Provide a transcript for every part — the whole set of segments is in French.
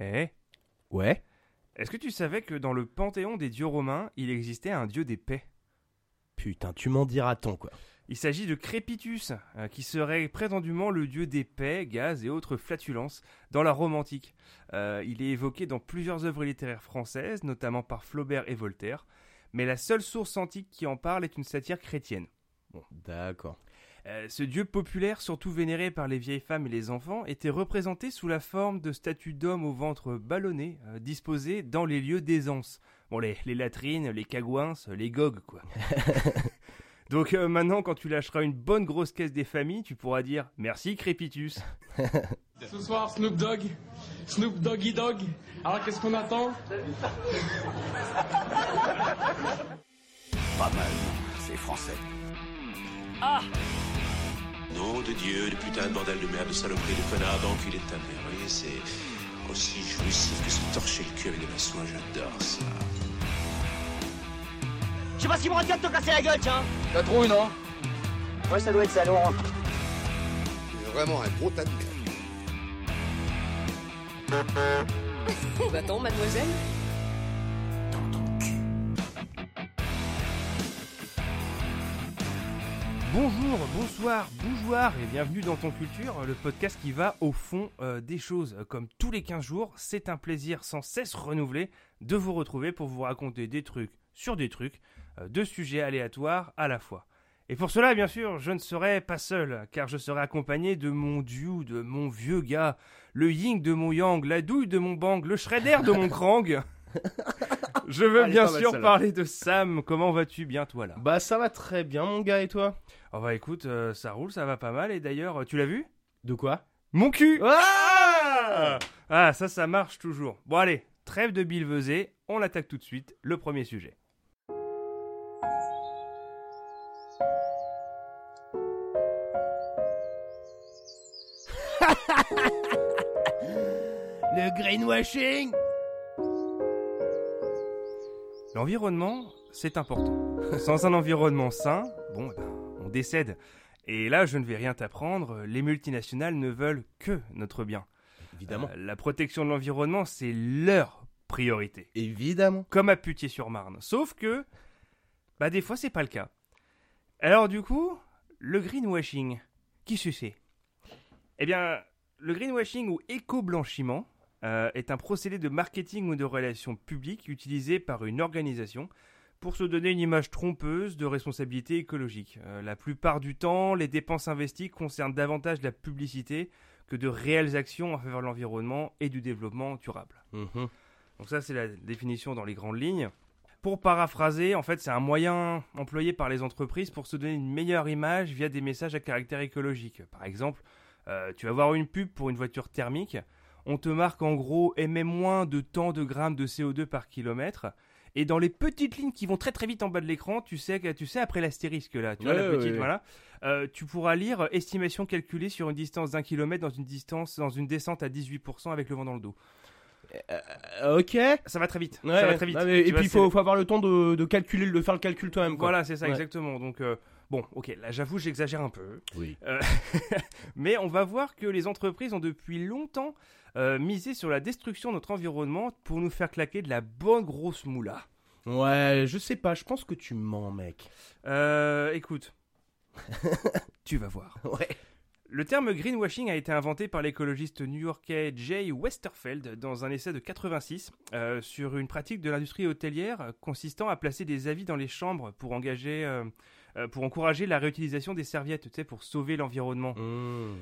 Eh? Ouais. Est-ce que tu savais que dans le panthéon des dieux romains, il existait un dieu des paix? Putain, tu m'en diras tant quoi. Il s'agit de Crépitus, euh, qui serait prétendument le dieu des paix, gaz et autres flatulences dans la Rome antique. Euh, il est évoqué dans plusieurs œuvres littéraires françaises, notamment par Flaubert et Voltaire, mais la seule source antique qui en parle est une satire chrétienne. D'accord. Euh, ce dieu populaire, surtout vénéré par les vieilles femmes et les enfants, était représenté sous la forme de statues d'hommes au ventre ballonné, euh, disposées dans les lieux d'aisance. Bon, les, les latrines, les cagouins, les gogues, quoi. Donc euh, maintenant, quand tu lâcheras une bonne grosse caisse des familles, tu pourras dire merci Crépitus. Ce soir, Snoop Dogg, Snoop Doggy Dogg. Alors qu'est-ce qu'on attend? Pas mal, c'est français. Ah Nom de Dieu, de putain de bordel de merde, de saloperie, de connard, d'enculé de ta mère. Vous voyez, c'est aussi jouissif que se torcher le cul avec de la soie, j'adore ça. Je sais pas si me retiens de te casser la gueule, tiens T'as trouvé, non? Ouais, ça doit être ça, Laurent. C'est vraiment un gros tas de merde. Va-t'en, mademoiselle Bonjour, bonsoir, bougeoir et bienvenue dans Ton Culture, le podcast qui va au fond euh, des choses. Comme tous les 15 jours, c'est un plaisir sans cesse renouvelé de vous retrouver pour vous raconter des trucs sur des trucs, euh, deux sujets aléatoires à la fois. Et pour cela, bien sûr, je ne serai pas seul, car je serai accompagné de mon dieu, de mon vieux gars, le yin de mon yang, la douille de mon bang, le shredder de mon krang. Je veux bien mal, sûr parler de Sam. Comment vas-tu? Bien, toi, là. Bah ça va très bien mon gars et toi? Oh bah écoute, euh, ça roule, ça va pas mal. Et d'ailleurs, tu l'as vu? De quoi? Mon cul! Ah! Ah, ça, ça marche toujours. Bon allez, trêve de bilvesé, on attaque tout de suite le premier sujet. Le greenwashing L'environnement, c'est important. Sans un environnement sain, bon, eh ben, on décède. Et là, je ne vais rien t'apprendre, les multinationales ne veulent que notre bien. Évidemment. Euh, la protection de l'environnement, c'est leur priorité. Évidemment. comme à Putier-sur-Marne. Sauf que, bah des fois c'est pas le cas. Alors du coup, le greenwashing, qui c'est Eh bien, le greenwashing ou éco-blanchiment euh, est un procédé de marketing ou de relations publiques utilisé par une organisation pour se donner une image trompeuse de responsabilité écologique. Euh, la plupart du temps, les dépenses investies concernent davantage la publicité que de réelles actions en faveur de l'environnement et du développement durable. Mhm. Donc ça, c'est la définition dans les grandes lignes. Pour paraphraser, en fait, c'est un moyen employé par les entreprises pour se donner une meilleure image via des messages à caractère écologique. Par exemple, euh, tu vas voir une pub pour une voiture thermique, on te marque en gros émet moins de tant de grammes de CO2 par kilomètre. Et dans les petites lignes qui vont très très vite en bas de l'écran, tu sais, tu sais après l'astérisque là, tu vois Ouais, la ouais, petite, ouais. voilà, euh, tu pourras lire euh, estimation calculée sur une distance d'un kilomètre dans une distance, dans une descente à 18% avec le vent dans le dos. Euh, ok. Ouais. Ça va très vite. ça va très vite. Non, mais- Tu et vois, puis il faut, faut avoir le temps de, de calculer, de faire le calcul toi-même. quoi. Voilà, c'est ça, Ouais. exactement. Donc, euh, bon, ok, là j'avoue, j'exagère un peu. Oui. Euh, mais on va voir que les entreprises ont depuis longtemps euh, misé sur la destruction de notre environnement pour nous faire claquer de la bonne grosse moula. Ouais, je sais pas, je pense que tu mens, mec. Euh, écoute, tu vas voir. Ouais. Le terme greenwashing a été inventé par l'écologiste new-yorkais Jay Westerfeld dans un essai de 86 euh, sur une pratique de l'industrie hôtelière consistant à placer des avis dans les chambres pour engager, euh, pour encourager la réutilisation des serviettes, tu sais, pour sauver l'environnement. Mmh.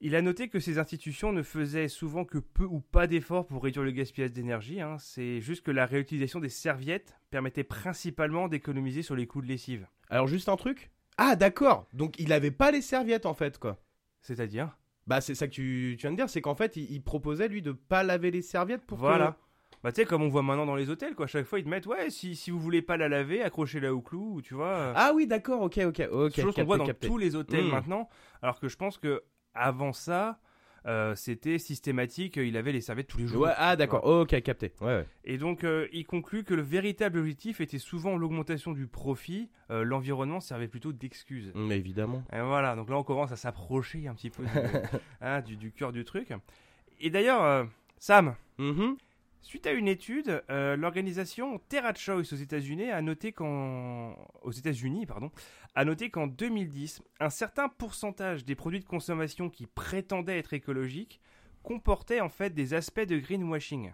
Il a noté que ces institutions ne faisaient souvent que peu ou pas d'efforts pour réduire le gaspillage d'énergie. hein. C'est juste que la réutilisation des serviettes permettait principalement d'économiser sur les coûts de lessive. Alors juste un truc? Ah d'accord, donc il avait pas les serviettes en fait quoi. C'est-à-dire? Bah c'est ça que tu, tu viens de dire, c'est qu'en fait il, il proposait lui de pas laver les serviettes pour que- Voilà. Bah tu sais comme on voit maintenant dans les hôtels quoi, chaque fois ils te mettent ouais si, si vous voulez pas la laver, accrochez-la au clou ou tu vois. Ah oui d'accord, ok ok ok. chose qu'on voit dans capté. tous les hôtels Mm. maintenant, alors que je pense que avant ça euh, c'était systématique, il avait les serviettes tous les jours. Ouais, ah d'accord, ok capté. Ouais, ouais. Et donc, euh, il conclut que le véritable objectif était souvent l'augmentation du profit. euh, L'environnement servait plutôt d'excuse. Mais évidemment. Et voilà, donc là, on commence à s'approcher un petit peu du, hein, du, du cœur du truc. Et d'ailleurs, euh, Sam, Mhm. Suite à une étude, euh, l'organisation TerraChoice aux États-Unis a noté qu'en aux États-Unis, pardon, a noté qu'en 2010, un certain pourcentage des produits de consommation qui prétendaient être écologiques comportaient en fait des aspects de greenwashing.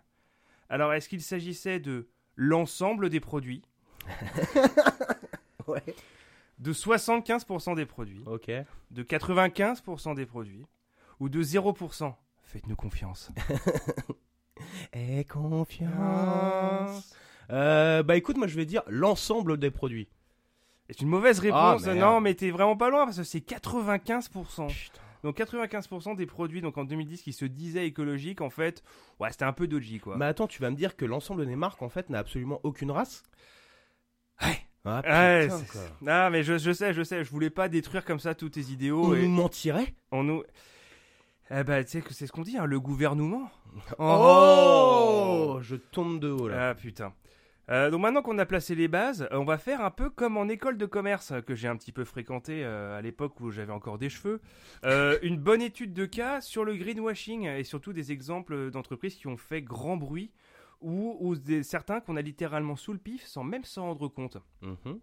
Alors, est-ce qu'il s'agissait de l'ensemble des produits, Ouais. de 75% des produits, Ok. de 95% des produits, ou de 0% Faites-nous confiance. Et confiance. Euh, bah écoute, moi je vais dire l'ensemble des produits. C'est une mauvaise réponse. Ah, merde. non, mais t'es vraiment pas loin parce que c'est 95%. Putain. Donc 95% des produits donc en 2010 qui se disaient écologiques, en fait, ouais, c'était un peu dodgy quoi. Mais attends, tu vas me dire que l'ensemble des marques en fait n'a absolument aucune race? Ouais. Ah Ouais, putain, c'est- quoi. Ah, mais je, je sais, je sais, je voulais pas détruire comme ça tous tes idéaux. On et nous mentirait? On nous. Eh ben, tu sais que c'est ce qu'on dit, hein, le gouvernement. Oh Je tombe de haut là. Ah putain. Euh, donc maintenant qu'on a placé les bases, euh, on va faire un peu comme en école de commerce euh, que j'ai un petit peu fréquenté euh, à l'époque où j'avais encore des cheveux. Euh, une bonne étude de cas sur le greenwashing et surtout des exemples d'entreprises qui ont fait grand bruit ou, ou des, certains qu'on a littéralement sous le pif sans même s'en rendre compte. Mhm.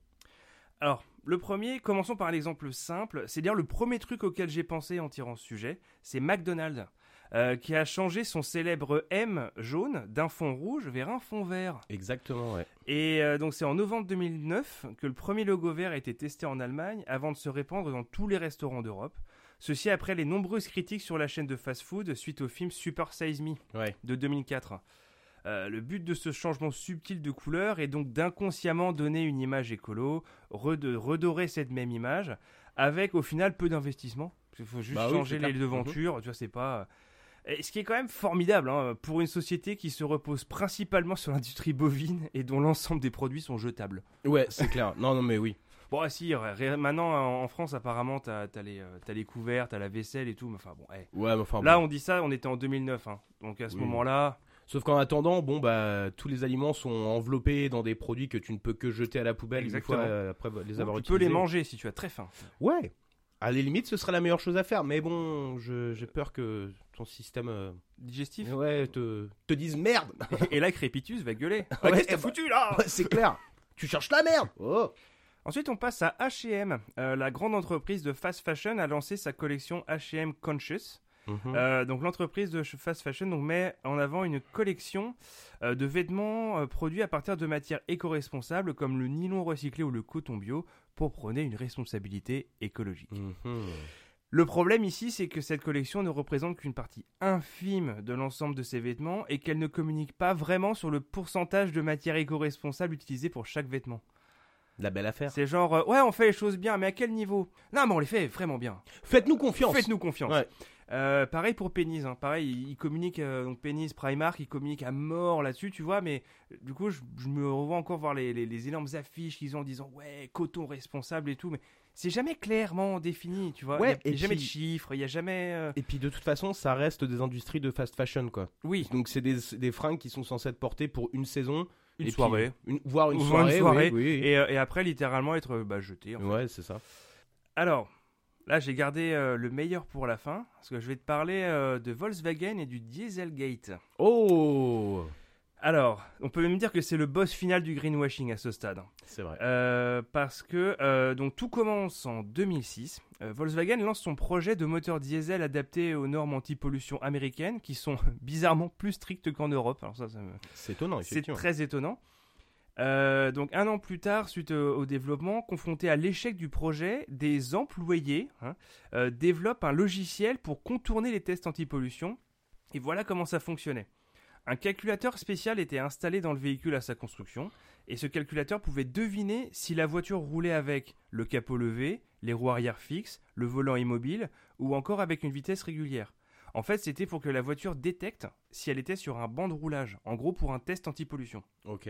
Alors, le premier, commençons par l'exemple simple, c'est-à-dire le premier truc auquel j'ai pensé en tirant ce sujet, c'est McDonald's, euh, qui a changé son célèbre M jaune d'un fond rouge vers un fond vert. Exactement, ouais. Et euh, donc c'est en novembre 2009 que le premier logo vert a été testé en Allemagne avant de se répandre dans tous les restaurants d'Europe. Ceci après les nombreuses critiques sur la chaîne de fast-food suite au film Super Size Me Ouais. de 2004. Euh, le but de ce changement subtil de couleur est donc d'inconsciemment donner une image écolo, rede- redorer cette même image, avec au final peu d'investissement. Il faut juste Bah oui, changer c'est les clair. devantures, tu vois, c'est pas... Et ce qui est quand même formidable hein, pour une société qui se repose principalement sur l'industrie bovine et dont l'ensemble des produits sont jetables. Ouais, c'est clair. Non, non, mais oui. Bon, ah, si, maintenant en France, apparemment, t'as as les, euh, les couverts, t'as la vaisselle et tout, mais enfin bon, eh. Ouais, mais enfin. Là, bon. on dit ça, on était en 2009, hein. donc à ce Oui. moment-là, Sauf qu'en attendant, bon, bah, tous les aliments sont enveloppés dans des produits que tu ne peux que jeter à la poubelle une fois euh, après les avoir tu peux les utilisés. manger si tu as très faim. Ouais. À la limite, ce serait la meilleure chose à faire. Mais bon, j'ai peur que ton système, euh, Digestif. ouais, te, te dise merde. Et là, Crépitus va gueuler. Ah, Ouais, Qu'est-ce que t'as bah- foutu là Ouais, c'est clair. tu cherches la merde. Oh. Ensuite, on passe à H&M. Euh, la grande entreprise de fast fashion a lancé sa collection H&M Conscious. Mhm. Euh, donc l'entreprise de ch- fast fashion donc, met en avant une collection euh, de vêtements euh, produits à partir de matières éco-responsables comme le nylon recyclé ou le coton bio pour prôner une responsabilité écologique. Mhm. Le problème ici, c'est que cette collection ne représente qu'une partie infime de l'ensemble de ces vêtements et qu'elle ne communique pas vraiment sur le pourcentage de matière éco-responsable utilisée pour chaque vêtement. La belle affaire. C'est genre, euh, ouais, on fait les choses bien, mais à quel niveau? Non, mais on les fait vraiment bien. Faites-nous confiance. Faites-nous confiance. Ouais. Euh, pareil pour Pennies, hein. pareil, ils ils communiquent, euh, donc Pennies, Primark, ils communiquent à mort là-dessus, tu vois, mais du coup, je, je me revois encore voir les, les- les énormes affiches qu'ils ont en disant, ouais, coton responsable et tout, mais c'est jamais clairement défini, tu vois. Ouais, il y a, y a jamais puis- de chiffres, il y a jamais. euh, Et puis de toute façon, ça reste des industries de fast fashion, quoi. Oui, Donc c'est des, des fringues qui sont censées être portées pour une saison. une et puis- soirée. une- voire une Ou soirée. soirée, oui, oui. Et, euh, et après, littéralement, être euh, bah, jeté. en. Ouais, c'est ça. Alors, là, j'ai gardé euh, le meilleur pour la fin, parce que je vais te parler euh, de Volkswagen et du Dieselgate. Oh Alors, on peut même dire que c'est le boss final du greenwashing à ce stade. C'est vrai. Euh, parce que euh, donc tout commence en 2006. Euh, Volkswagen lance son projet de moteur diesel adapté aux normes anti-pollution américaines, qui sont bizarrement plus strictes qu'en Europe. Alors ça, ça me- C'est étonnant, c'est très étonnant. Donc un an plus tard, suite au, au développement, confronté à l'échec du projet, des employés hein, développent un logiciel pour contourner les tests anti-pollution. Et voilà comment ça fonctionnait. Un calculateur spécial était installé dans le véhicule à sa construction, et ce calculateur pouvait deviner si la voiture roulait avec le capot levé, les roues arrière fixes, le volant immobile, ou encore avec une vitesse régulière. En fait, c'était pour que la voiture détecte si elle était sur un banc de roulage, en gros pour un test anti-pollution. Ok.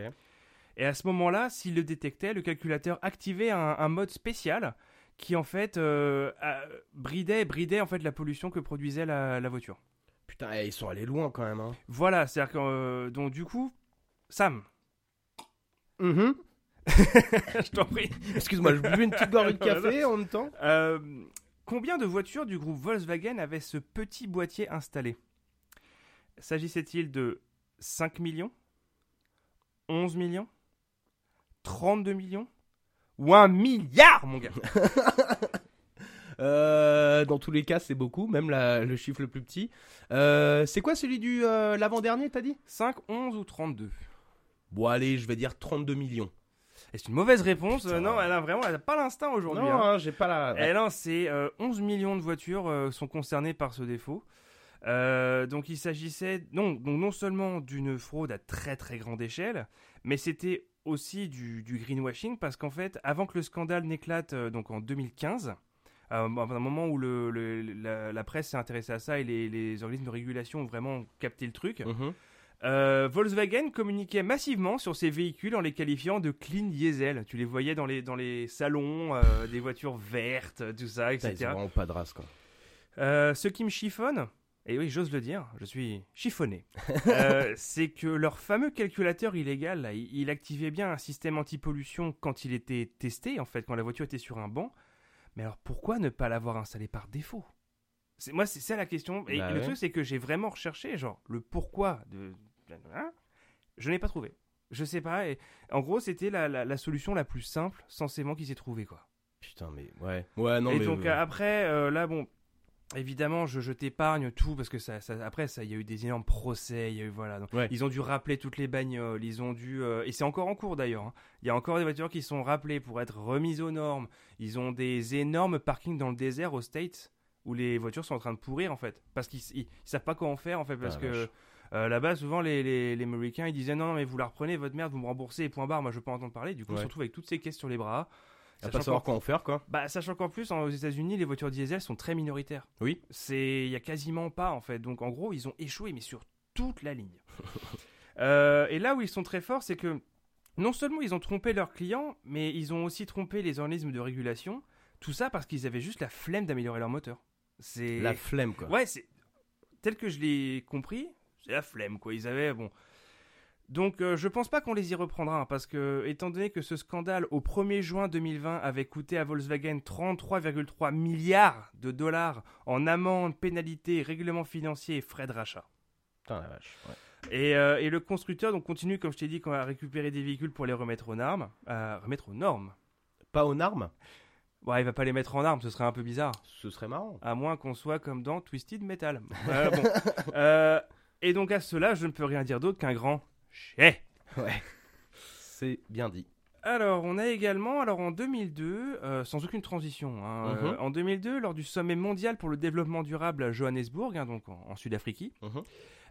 Et à ce moment-là, s'il le détectait, le calculateur activait un, un mode spécial qui en fait euh, bridait, bridait en fait la pollution que produisait la, la voiture. Putain, eh, ils sont allés loin quand même. Hein. Voilà, c'est-à-dire que euh, donc du coup, Sam, Mhm. je t'en prie. Excuse-moi, je buvais une petite gorgée de café en même temps. Euh, combien de voitures du groupe Volkswagen avaient ce petit boîtier installé? S'agissait-il de 5 millions? 11 millions? 32 millions? Ou un milliard, mon gars? Euh, dans tous les cas, c'est beaucoup, même la- le chiffre le plus petit. Euh, c'est quoi celui du euh, l'avant-dernier, t'as dit? 5, 11 ou 32 Bon, allez, je vais dire 32 millions. Et c'est une mauvaise réponse. Putain. non, elle a vraiment elle a pas l'instinct aujourd'hui. non, hein. hein, j'ai pas la. Et non, c'est euh, 11 millions de voitures euh, sont concernées par ce défaut. Euh, donc il s'agissait non, donc non seulement d'une fraude à très très grande échelle, mais c'était aussi du, du greenwashing parce qu'en fait, avant que le scandale n'éclate, euh, donc en 2015, euh, à un moment où le, le- la, la presse s'est intéressée à ça et les, les organismes de régulation ont vraiment capté le truc, Mhm. euh, Volkswagen communiquait massivement sur ses véhicules en les qualifiant de clean diesel. Tu les voyais dans les, dans les salons, euh, des voitures vertes, tout ça, etc. ils vraiment pas de race, quoi. Euh, ce qui me chiffonne, et oui, j'ose le dire, je suis chiffonné, euh, c'est que leur fameux calculateur illégal, là, il, il activait bien un système anti-pollution quand il était testé, en fait, quand la voiture était sur un banc. Mais alors pourquoi ne pas l'avoir installé par défaut? C'est, Moi, c'est ça la question. Et Bah le ouais. truc, c'est que j'ai vraiment recherché, genre, le pourquoi de. hein? Je n'ai pas trouvé. Je sais pas. Et en gros, c'était la, la- la solution la plus simple, censément, qui s'est trouvée, quoi. Putain, mais ouais. Ouais, non, et mais. donc euh, euh, après, euh, là, bon, évidemment, je, je t'épargne tout parce que ça, ça- après, ça, il y a eu des énormes procès, il y a eu voilà. donc, Ouais. Ils ont dû rappeler toutes les bagnoles, ils ont dû, euh, et c'est encore en cours d'ailleurs. hein. Il y a encore des voitures qui sont rappelées pour être remises aux normes. Ils ont des énormes parkings dans le désert aux States où les voitures sont en train de pourrir en fait, parce qu'ils ils, ils savent pas quoi en faire en fait, parce Ah, que euh, là-bas souvent les, les, les Américains ils disaient non, non mais vous la reprenez votre merde, vous me remboursez et point barre. Moi je veux pas entendre parler. Du coup Ouais. retrouvent avec toutes ces caisses sur les bras. À pas savoir quoi en faire, quoi. bah, sachant qu'en plus, aux États-Unis, les voitures diesel sont très minoritaires. Oui. C'est, il y a quasiment pas en fait. Donc en gros, ils ont échoué, mais sur toute la ligne. Euh, et là où ils sont très forts, c'est que non seulement ils ont trompé leurs clients, mais ils ont aussi trompé les organismes de régulation. Tout ça parce qu'ils avaient juste la flemme d'améliorer leur moteur. C'est La flemme, quoi. Ouais, c'est tel que je l'ai compris, c'est la flemme quoi. Ils avaient bon. Donc euh, je pense pas qu'on les y reprendra hein, parce que étant donné que ce scandale au 1er juin 2020 avait coûté à Volkswagen 33,3 milliards de dollars en amendes, pénalités, règlements financiers et frais de rachat. Putain, la vache. ouais. Et, euh, et le constructeur donc continue comme je t'ai dit quand à récupérer des véhicules pour les remettre aux normes, à remettre aux normes. Pas aux armes Bon, il va pas les mettre en armes, ce serait un peu bizarre. Ce serait marrant. À moins qu'on soit comme dans Twisted Metal. Euh, bon. Euh, et donc à cela, je ne peux rien dire d'autre qu'un grand chais. Ouais. C'est bien dit. Alors, on a également, alors en 2002, euh, sans aucune transition, hein, Mhm. euh, en 2002, lors du sommet mondial pour le développement durable à Johannesburg, hein, donc en, en Sud-Afrique, Mhm.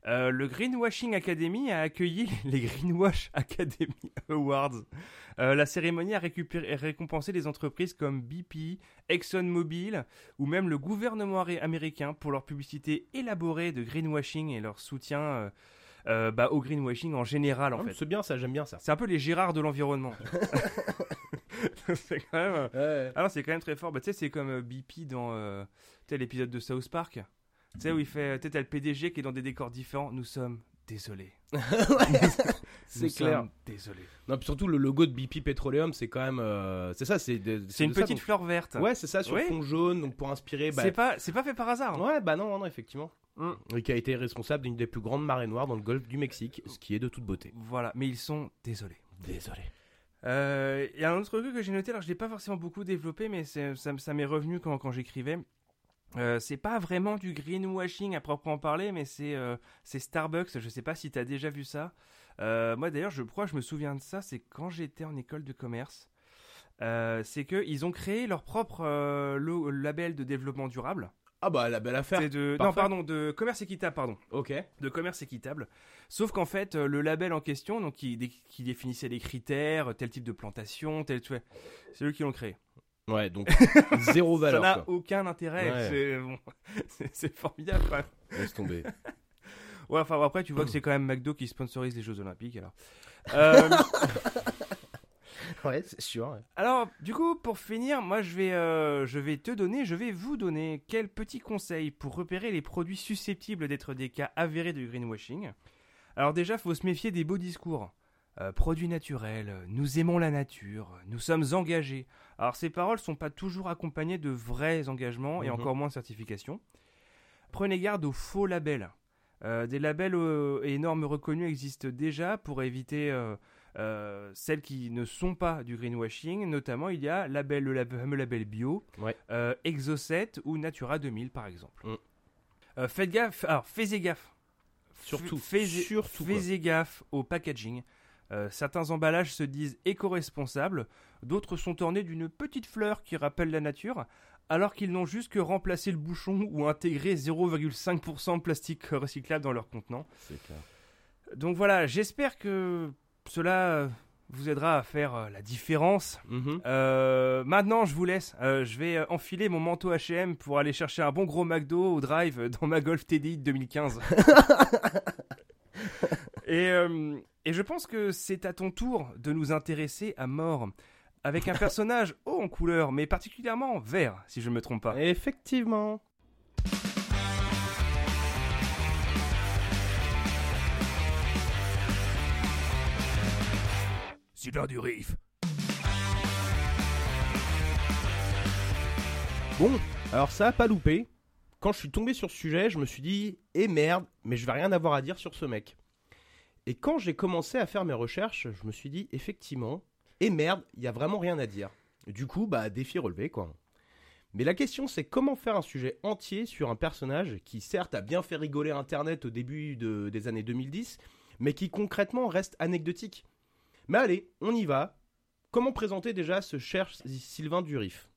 euh, le Greenwashing Academy a accueilli les Greenwash Academy Awards. La cérémonie a récupéré, récompensé des entreprises comme BP, ExxonMobil ou même le gouvernement américain pour leur publicité élaborée de greenwashing et leur soutien euh, bah, au greenwashing en général en Ah, fait. C'est bien ça, j'aime bien ça. C'est un peu les Gérards de l'environnement. c'est quand même. euh, Ah non, c'est quand même très fort. Bah, tu sais, c'est comme euh, BP dans euh, tu sais, l'épisode de South Park. Tu sais, où il fait. Tu le PDG qui est dans des décors différents. Nous sommes désolés. C'est clair. désolés. Non, puis surtout le logo de BP Petroleum, c'est quand même. euh, c'est ça, c'est. C'est une de petite fleur verte. Ouais, c'est ça, sur Oui. fond jaune, donc pour inspirer. Bah... C'est pas, c'est pas fait par hasard. Ouais, bah non, non, effectivement. Mm. Et qui a été responsable d'une des plus grandes marées noires dans le golfe du Mexique, ce qui est de toute beauté. Voilà, mais ils sont désolés. Désolé. Euh, Il y a un autre truc que j'ai noté, alors je l'ai pas forcément beaucoup développé, mais ça, ça m'est revenu quand, quand j'écrivais. Euh, c'est pas vraiment du greenwashing à proprement parler, mais c'est euh, Starbucks. Je sais pas si tu as déjà vu ça. Euh, moi d'ailleurs, je crois je me souviens de ça, c'est quand j'étais en école de commerce. Euh, c'est que ils ont créé leur propre euh, lo- label de développement durable. Ah bah la belle affaire. De non pardon de commerce équitable pardon Ok. de commerce équitable. Sauf qu'en fait, euh, le label en question, donc qui, dé- qui définissait les critères, tel type de plantation, tel, c'est eux qui l'ont créé. Ouais, donc zéro Ça valeur. n'a quoi. aucun intérêt. Ouais. C'est bon, formidable. Même. Laisse tomber. Ouais, enfin après, tu vois que c'est quand même McDo qui sponsorise les Jeux Olympiques. Alors, Euh, ouais, c'est sûr. ouais. alors du coup, pour finir, moi, je vais, euh, je vais te donner, je vais vous donner quelques petits conseils pour repérer les produits susceptibles d'être des cas avérés de greenwashing. Alors déjà, faut se méfier des beaux discours. Euh, produits naturels, nous aimons la nature, nous sommes engagés. Alors ces paroles sont pas toujours accompagnées de vrais engagements et Mhm. encore moins de certification. Prenez garde aux faux labels. Euh, des labels euh, et normes reconnus existent déjà pour éviter euh, celles qui ne sont pas du greenwashing. Notamment, il y a label, le lab- fameux label bio, Ouais. euh, Exocet ou Natura 2000 par exemple. Mm. Euh, faites gaffe, alors faites gaffe. Surtout, F- faites- surtout. Faites gaffe au packaging. Certains emballages se disent éco-responsables, d'autres sont ornés d'une petite fleur qui rappelle la nature, alors qu'ils n'ont juste que remplacé le bouchon ou intégré 0,5% de plastique recyclable dans leur contenant. C'est clair. Donc voilà, j'espère que cela euh, vous aidera à faire euh, la différence. Mhm. Euh, maintenant, je vous laisse. Euh, je vais enfiler mon manteau H&M pour aller chercher un bon gros McDo au drive dans ma Golf TDI de 2015. et, euh, et je pense que c'est à ton tour de nous intéresser à mort avec un personnage haut en couleur, mais particulièrement vert, si je ne me trompe pas. Effectivement. Sylvain du Riff. Bon, alors ça a pas loupé. Quand je suis tombé sur ce sujet, je me suis dit, eh merde, mais je vais rien avoir à dire sur ce mec. Et quand j'ai commencé à faire mes recherches, je me suis dit, effectivement, eh merde, il y a vraiment rien à dire. Du coup, bah, défi relevé, quoi. Mais la question, c'est comment faire un sujet entier sur un personnage qui, certes, a bien fait rigoler Internet au début de- des années 2010, mais qui concrètement reste anecdotique. Mais allez, on y va. Comment présenter déjà ce cher Sylvain Durif?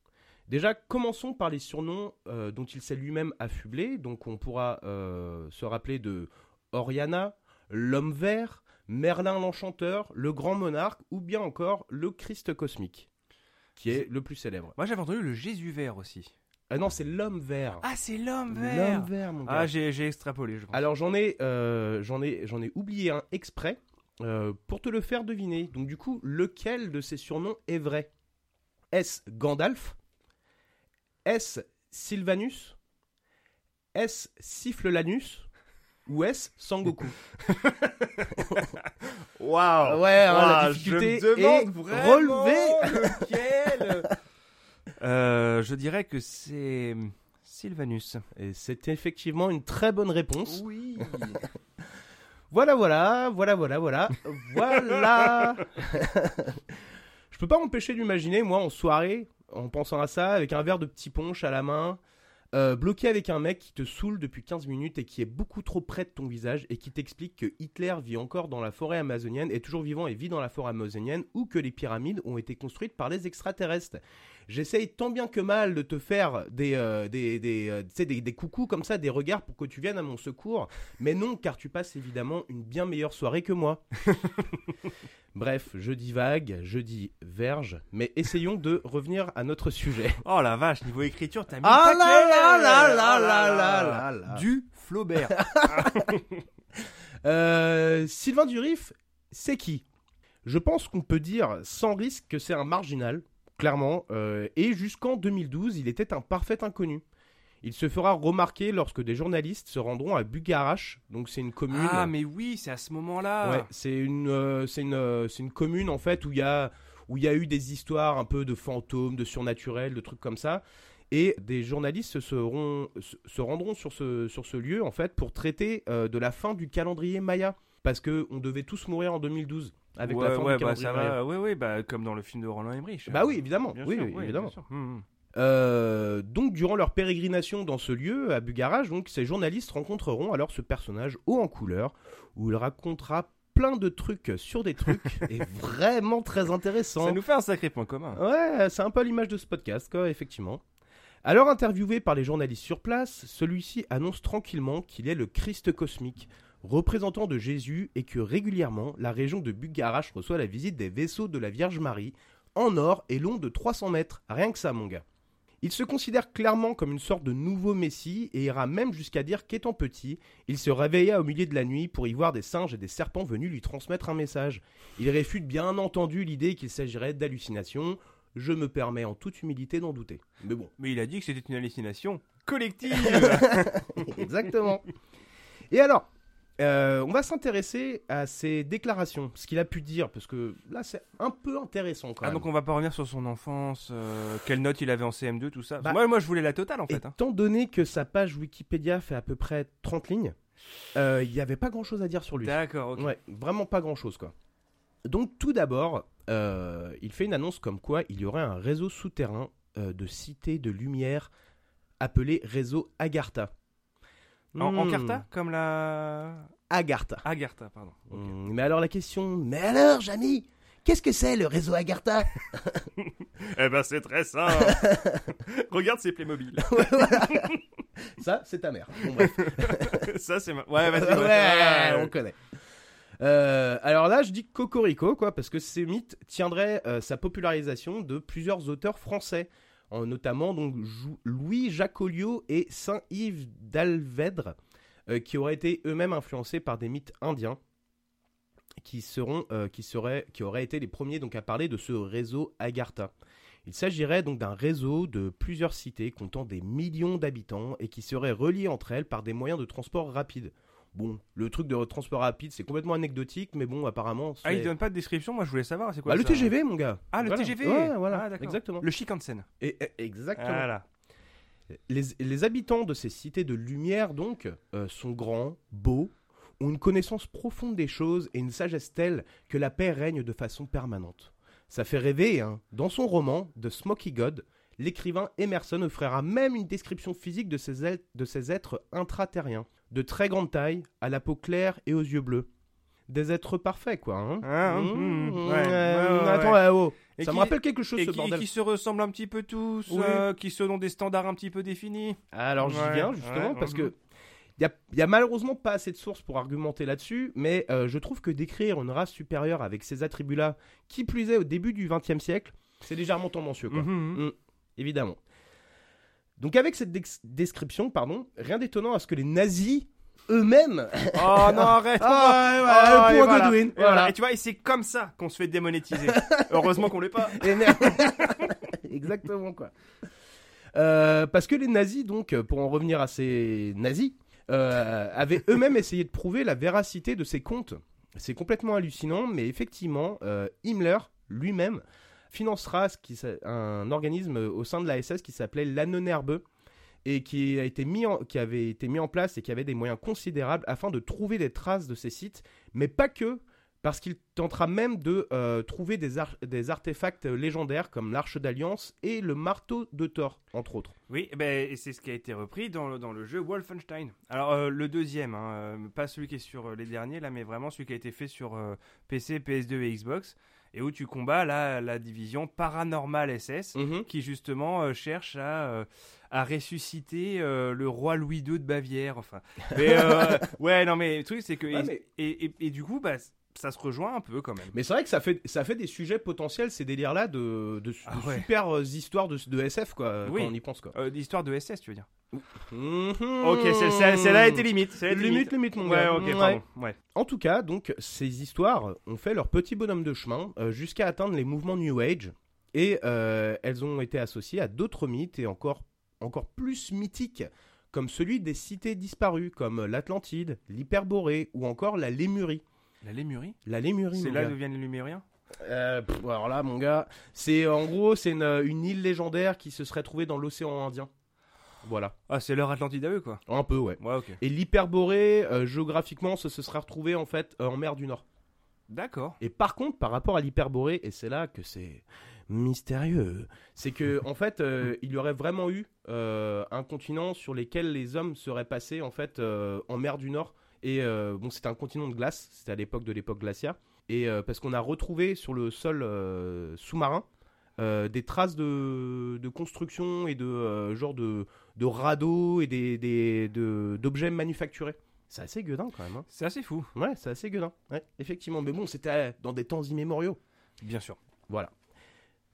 Déjà, commençons par les surnoms euh, dont il s'est lui-même affublé. Donc, on pourra euh, se rappeler de Oriana, l'homme vert, Merlin l'enchanteur, le grand monarque, ou bien encore le Christ cosmique, qui est le plus célèbre. Moi, j'avais entendu le Jésus vert aussi. Ah non, c'est l'homme vert. Ah, c'est l'homme l'homme vert. vert, mon gars. Ah, j'ai j'ai extrapolé, je pense. Alors j'en ai, euh, j'en ai, j'en ai oublié un exprès euh, pour te le faire deviner. Donc du coup, lequel de ces surnoms est vrai? Est-ce Gandalf Est-ce Sylvanus Est-ce Sifflelanus Ou est-ce Sangoku Waouh Ouais, hein, la difficulté je me demande est relevée. lequel Euh, Je dirais que c'est Sylvanus. Et c'est effectivement une très bonne réponse. Oui. Voilà, voilà, voilà, voilà, voilà, voilà. Je peux pas m'empêcher d'imaginer, moi, en soirée, en pensant à ça, avec un verre de petit punch à la main, euh, bloqué avec un mec qui te saoule depuis 15 minutes et qui est beaucoup trop près de ton visage et qui t'explique que Hitler vit encore dans la forêt amazonienne, est toujours vivant et vit dans la forêt amazonienne, ou que les pyramides ont été construites par les extraterrestres. J'essaye tant bien que mal de te faire des, euh, des, des, euh, des, des coucous comme ça, des regards pour que tu viennes à mon secours. Mais non, car tu passes évidemment une bien meilleure soirée que moi. Bref, je dis vague, je dis verge, mais essayons de revenir à notre sujet. Oh la vache, niveau écriture, t'as mis Ah le là paquet là là là là là là là. Du Flaubert. Euh, Sylvain Durif, c'est qui? Je pense qu'on peut dire sans risque que c'est un marginal, clairement, euh, et jusqu'en 2012, il était un parfait inconnu. Il se fera remarquer lorsque des journalistes se rendront à Bugarache, donc c'est une commune. ah mais oui, c'est à ce moment-là. Ouais, c'est une, euh, c'est une, euh, c'est une commune en fait où il y a, où il y a eu des histoires un peu de fantômes, de surnaturels, de trucs comme ça. Et des journalistes se, seront, se, se rendront sur ce, sur ce lieu en fait pour traiter euh, de la fin du calendrier Maya. Parce que on devait tous mourir en 2012 avec ouais, la ouais, bah, ça va. Oui, oui, bah comme dans le film de Roland Emmerich. Bah oui, évidemment. Bien oui, sûr, oui, oui, évidemment. bien sûr. Hum. Euh, donc, durant leur pérégrination dans ce lieu, à Bugarage, donc, ces journalistes rencontreront alors ce personnage haut en couleur, où il racontera plein de trucs sur des trucs, et vraiment très intéressant. Ça nous fait un sacré point commun. Ouais, c'est un peu l'image de ce podcast, quoi, effectivement. Alors interviewé par les journalistes sur place, celui-ci annonce tranquillement qu'il est le Christ cosmique, représentant de Jésus, et que régulièrement, la région de Bugarache reçoit la visite des vaisseaux de la Vierge Marie, en or et long de 300 mètres, rien que ça, mon gars. Il se considère clairement comme une sorte de nouveau messie et ira même jusqu'à dire qu'étant petit, il se réveilla au milieu de la nuit pour y voir des singes et des serpents venus lui transmettre un message. Il réfute bien entendu l'idée qu'il s'agirait d'hallucinations. Je me permets en toute humilité d'en douter. Mais bon, Mais il a dit que c'était une hallucination collective. exactement. Et alors, euh, on va s'intéresser à ses déclarations, ce qu'il a pu dire, parce que là c'est un peu intéressant quand ah, donc on va pas revenir sur son enfance, euh, quelle note il avait en CM2, tout ça. Bah, moi, moi, je voulais la totale en fait. hein. Étant donné que sa page Wikipédia fait à peu près 30 lignes, Euh, Il n'y avait pas grand chose à dire sur lui. D'accord, ok. Ouais, vraiment pas grand chose quoi. Donc tout d'abord, euh, il fait une annonce comme quoi il y aurait un réseau souterrain de cités de lumière appelé réseau Agartha. En, en Hmm, Carta Comme la. Agartha. Agartha, pardon. Ok. Hmm, mais alors la question, mais alors Jamy, qu'est-ce que c'est le réseau Agartha Eh ben, c'est très simple. Regarde ces Playmobil. Ça, c'est ta mère. Bon, bref. Ça, c'est ma. Ouais, vas-y. ouais, ouais. on connaît. Euh, alors là, je dis cocorico, quoi, parce que ces mythes tiendraient euh, sa popularisation de plusieurs auteurs français, en- notamment donc Louis Jacoliot et Saint Yves d'Alvèdre, euh, qui auraient été eux-mêmes influencés par des mythes indiens, euh, qui auraient été les premiers donc à parler de ce réseau Agartha. Il s'agirait donc d'un réseau de plusieurs cités comptant des millions d'habitants et qui seraient reliés entre elles par des moyens de transport rapides. Bon, le truc de transport rapide, c'est complètement anecdotique, mais bon, apparemment. Ah, il donne pas de description, moi je voulais savoir, c'est quoi Bah, le ça TGV, mon gars. Ah, le Voilà. TGV Ouais, voilà, Ah, d'accord. exactement. Le Shinkansen. Et, et- exactement. Voilà. Les, les habitants de ces cités de lumière, donc, euh, sont grands, beaux, ont une connaissance profonde des choses et une sagesse telle que la paix règne de façon permanente. Ça fait rêver, hein. Dans son roman, The Smoky God, l'écrivain Emerson offrira même une description physique de ces, êtres- de ces êtres intraterriens, de très grande taille, à la peau claire et aux yeux bleus. Des êtres parfaits, quoi. Hein. Ah, Mmh, mmh, mmh, ouais, euh, ouais, ouais, attends, ouais. ouais, oh. Et ça qui- me rappelle quelque chose, Et ce qui, bordel. qui se ressemblent un petit peu tous, Oui. euh, qui sont dans des standards un petit peu définis. Alors j'y Ouais, viens justement ouais, parce mhm. que il y a, y a malheureusement pas assez de sources pour argumenter là-dessus, mais euh, je trouve que décrire une race supérieure avec ces attributs-là, qui plus est au début du XXe siècle, c'est légèrement tendancieux, quoi. Mhm. Mm, évidemment. Donc avec cette description, pardon, rien d'étonnant à ce que les nazis eux-mêmes. Oh non, arrête Ah, ouais, ouais, le et voilà. Godwin, Et voilà. voilà. Et tu vois, et c'est comme ça qu'on se fait démonétiser. Heureusement qu'on l'est pas. Exactement quoi. Euh, parce que les nazis, donc, pour en revenir à ces nazis, euh, avaient eux-mêmes essayé de prouver la véracité de ces contes. C'est complètement hallucinant, mais effectivement, euh, Himmler lui-même financera un organisme au sein de la SS qui s'appelait l'Annenerbe et qui, a été mis qui avait été mis en place et qui avait des moyens considérables afin de trouver des traces de ces sites, mais pas que, parce qu'il tentera même de euh, trouver des, ar- des artefacts légendaires comme l'Arche d'Alliance et le marteau de Thor, entre autres. Oui, eh ben, et c'est ce qui a été repris dans le, dans le jeu Wolfenstein. Alors, euh, le deuxième, hein, euh, pas celui qui est sur euh, les derniers, là, mais vraiment celui qui a été fait sur euh, PC, PS2 et Xbox, et où tu combats la, la division Paranormal SS, qui justement euh, cherche à, euh, à ressusciter euh, le roi Louis II de Bavière. Enfin, mais, euh, ouais, non, mais le truc, c'est que. Ouais, et, mais- et, et- et du coup, bah, ça se rejoint un peu quand même. Mais c'est vrai que ça fait, ça fait des sujets potentiels, ces délires-là, de, de, Ah de ouais. super euh, histoires de, de SF, quoi, Oui. quand on y pense, quoi. Euh, L'histoire de SS, tu veux dire Mhm. Ok, celle-là été limite. été Limite, limite, mon Ouais, gars. Ouais. Ouais. En tout cas, donc, ces histoires ont fait leur petit bonhomme de chemin euh, jusqu'à atteindre les mouvements New Age. Et euh, elles ont été associées à d'autres mythes et encore, encore plus mythiques, comme celui des cités disparues, comme l'Atlantide, l'Hyperborée ou encore la Lémurie. La Lémurie La Lémurie, C'est là d'où viennent les Lumériens Euh, pff, alors là, mon gars, c'est en gros, c'est une, une île légendaire qui se serait trouvée dans l'océan Indien. Voilà. Ah, c'est leur Atlantide à eux, quoi. Un peu, ouais. Et l'Hyperborée, euh, géographiquement, se serait retrouvé en fait euh, en mer du Nord. D'accord. Et par contre, par rapport à l'hyperborée, et c'est là que c'est mystérieux, c'est que en fait, euh, il y aurait vraiment eu euh, un continent sur lequel les hommes seraient passés en fait euh, en mer du Nord. Et euh, bon, c'était un continent de glace, c'était à l'époque de l'époque glaciaire. Et euh, parce qu'on a retrouvé sur le sol euh, sous-marin euh, des traces de, de construction et de euh, genre de, de radeaux et des, des- de- d'objets manufacturés. C'est assez gueudin quand même. hein. C'est assez fou. Ouais, c'est assez gueudin. Ouais, effectivement. Mais bon, c'était dans des temps immémoriaux. Bien sûr. Voilà.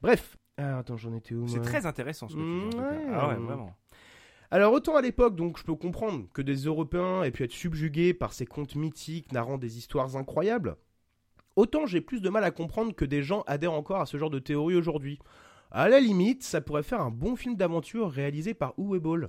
Bref. Ah, attends, j'en étais où C'est très intéressant ce que tu dis. Ouais. Ah ouais, vraiment. Alors, autant à l'époque, donc, je peux comprendre que des Européens aient pu être subjugués par ces contes mythiques narrant des histoires incroyables. Autant j'ai plus de mal à comprendre que des gens adhèrent encore à ce genre de théorie aujourd'hui. À la limite, ça pourrait faire un bon film d'aventure réalisé par Uwe.